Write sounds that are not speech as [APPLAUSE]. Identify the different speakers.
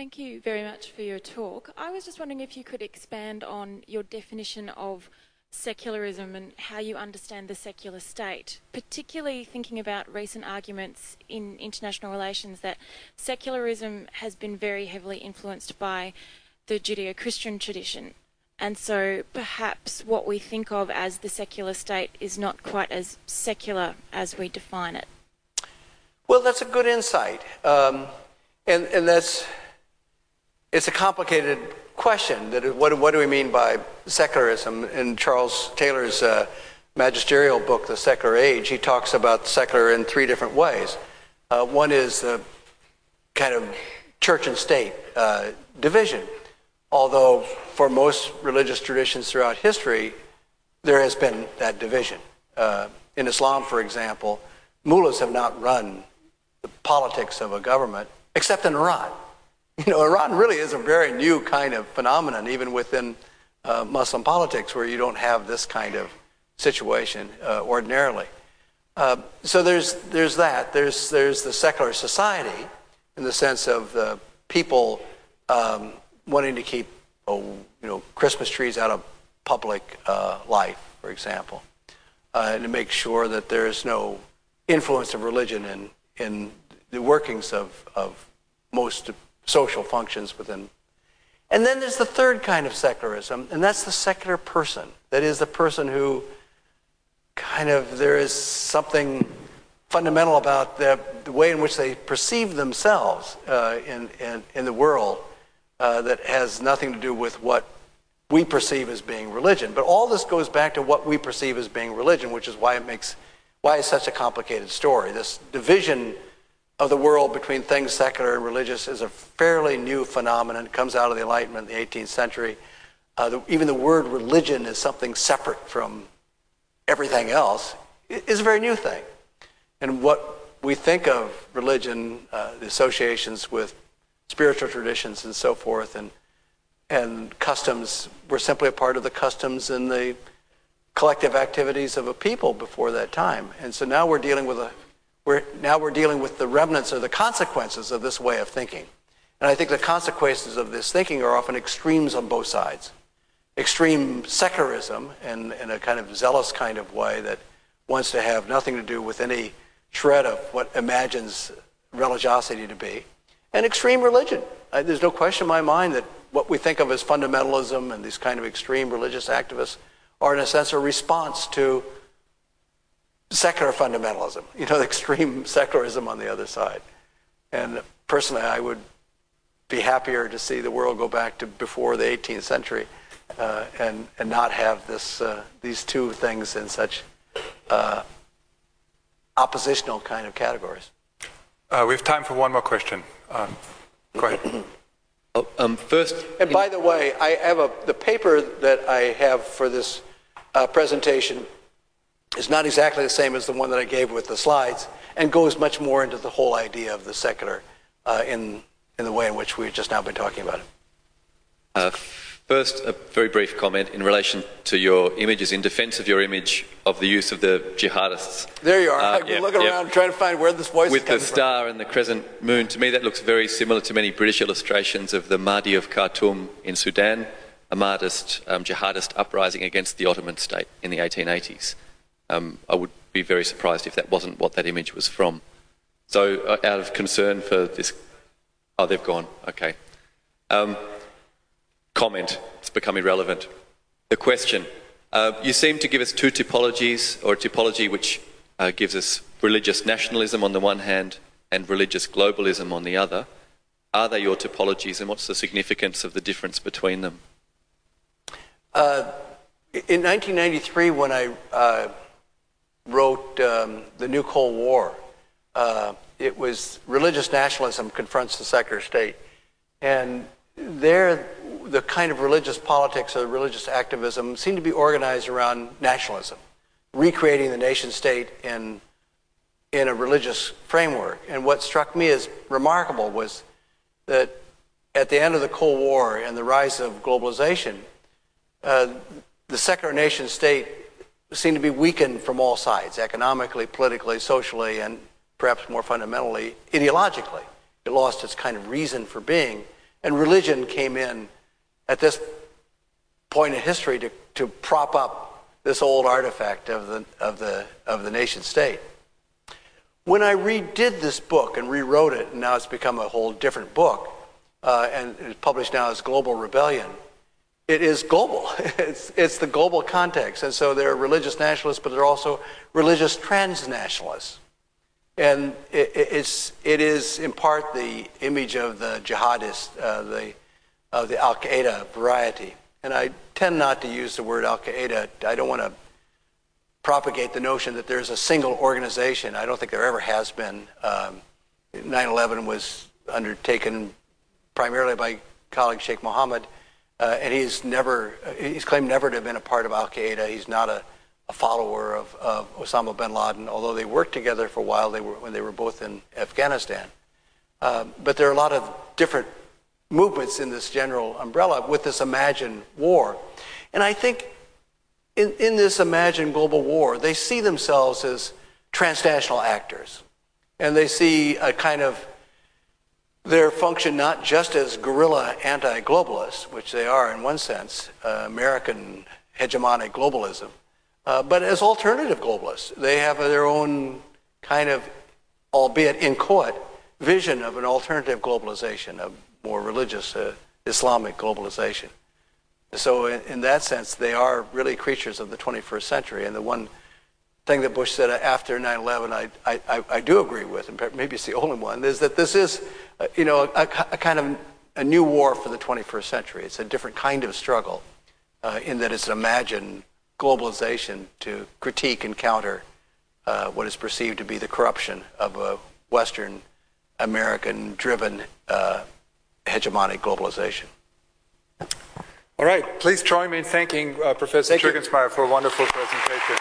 Speaker 1: Thank you very much for your talk. I was just wondering if you could expand on your definition of secularism and how you understand the secular state, particularly thinking about recent arguments in international relations that secularism has been very heavily influenced by the Judeo Christian tradition. And so perhaps what we think of as the secular state is not quite as secular as we define it.
Speaker 2: Well, that's a good insight. Um, and, and that's, it's a complicated question. What, what do we mean by secularism? In Charles Taylor's uh, magisterial book, The Secular Age, he talks about secular in three different ways. Uh, one is the kind of church and state uh, division. Although for most religious traditions throughout history, there has been that division. Uh, in Islam, for example, mullahs have not run the politics of a government, except in Iran. [LAUGHS] You know, Iran really is a very new kind of phenomenon, even within uh, Muslim politics, where you don't have this kind of situation uh, ordinarily. Uh, so there's, there's that. There's, there's the secular society in the sense of the people um, wanting to keep oh, you know, Christmas trees out of public uh, life, for example, uh, and to make sure that there is no influence of religion in, in the workings of, of most social functions within. And then there's the third kind of secularism, and that's the secular person. That is the person who kind of, there is something fundamental about the, the way in which they perceive themselves uh, in, in, in the world uh, that has nothing to do with what we perceive as being religion. But all this goes back to what we perceive as being religion, which is why it makes why it's such a complicated story. This division of the world between things secular and religious is a fairly new phenomenon. It comes out of the Enlightenment in the 18th century. Uh, the, even the word religion is something separate from everything else. It is a very new thing. And what we think of religion, uh, the associations with spiritual traditions and so forth, and and customs were simply a part of the customs and the collective activities of a people before that time. And so now we're dealing with a we're now we're dealing with the remnants or the consequences of this way of thinking. And I think the consequences of this thinking are often extremes on both sides. Extreme secularism in, a kind of zealous kind of way that wants to have nothing to do with any shred of what imagines religiosity to be and extreme religion. There's no question in my mind that what we think of as fundamentalism and these kind of extreme religious activists are, in a sense, a response to secular fundamentalism, you know, the [LAUGHS] extreme secularism on the other side. And personally, I would be happier to see the world go back to before the 18th century uh, and, and not have this, uh, these two things in such uh, oppositional kind of categories.
Speaker 3: Uh, we have time for one more question. Um, go ahead. [CLEARS THROAT]
Speaker 4: Oh, um, first,
Speaker 2: and by the way, I have a the paper that I have for this uh, presentation is not exactly the same as the one that I gave with the slides, and goes much more into the whole idea of the secular uh, in in the way in which we've just now been talking about it.
Speaker 4: Uh, First, a very brief comment in relation to your images, in defence of your image of the use of the jihadists.
Speaker 2: There you are. Uh, I've been looking around trying to find where this voice is
Speaker 4: With the star from. and the crescent moon, to me that looks very similar to many British illustrations of the Mahdi of Khartoum in Sudan, a Mahdist um, jihadist uprising against the Ottoman state in the 1880s. Um, I would be very surprised if that wasn't what that image was from. So, uh, out of concern for this. Oh, they've gone. Okay. Um, comment. It's become irrelevant. The question. Uh, you seem to give us two typologies, or a typology which uh, gives us religious nationalism on the one hand and religious globalism on the other. Are they your typologies, and what's the significance of the difference between them?
Speaker 2: Uh, in 1993, when I uh, wrote um, The New Cold War, uh, it was religious nationalism confronts the secular state. And there, the kind of religious politics or religious activism seemed to be organized around nationalism, recreating the nation state in, in a religious framework. And what struck me as remarkable was that at the end of the Cold War and the rise of globalization, uh, the secular nation state seemed to be weakened from all sides economically, politically, socially, and perhaps more fundamentally, ideologically. It lost its kind of reason for being And religion came in at this point in history to, to prop up this old artifact of the, of, the, of the nation state. When I redid this book and rewrote it, and now it's become a whole different book, uh, and it's published now as Global Rebellion, it is global. [LAUGHS] It's, it's the global context. And so they're religious nationalists, but they're also religious transnationalists. And it, it's, it is in part the image of the jihadist, uh, the, of the Al Qaeda variety. And I tend not to use the word Al Qaeda. I don't want to propagate the notion that there's a single organization. I don't think there ever has been. Um, 9/11 was undertaken primarily by Khalid Sheikh Mohammed, and he's never he's claimed never to have been a part of Al Qaeda. He's not a, a follower of, of, Osama bin Laden, although they worked together for a while. They were when they were both in Afghanistan. Um, but there are a lot of different movements in this general umbrella with this imagined war, and I think in, in this imagined global war, they see themselves as transnational actors. And they see a kind of their function not just as guerrilla anti globalists, which they are in one sense, uh, American hegemonic globalism, uh, but as alternative globalists. They have their own kind of, albeit inchoate, vision of an alternative globalization, a more religious uh, Islamic globalization. So, in, in, that sense, they are really creatures of the 21st century. And the one thing that Bush said after 9 11, I, I, I do agree with, and maybe it's the only one, is that this is, uh, you know, a, a, kind of a new war for the 21st century. It's a different kind of struggle uh, in that it's an imagined globalization to critique and counter uh, what is perceived to be the corruption of a Western American driven uh, hegemonic globalization.
Speaker 3: All right, please join me in thanking uh, Professor
Speaker 2: Thank
Speaker 3: for a wonderful presentation.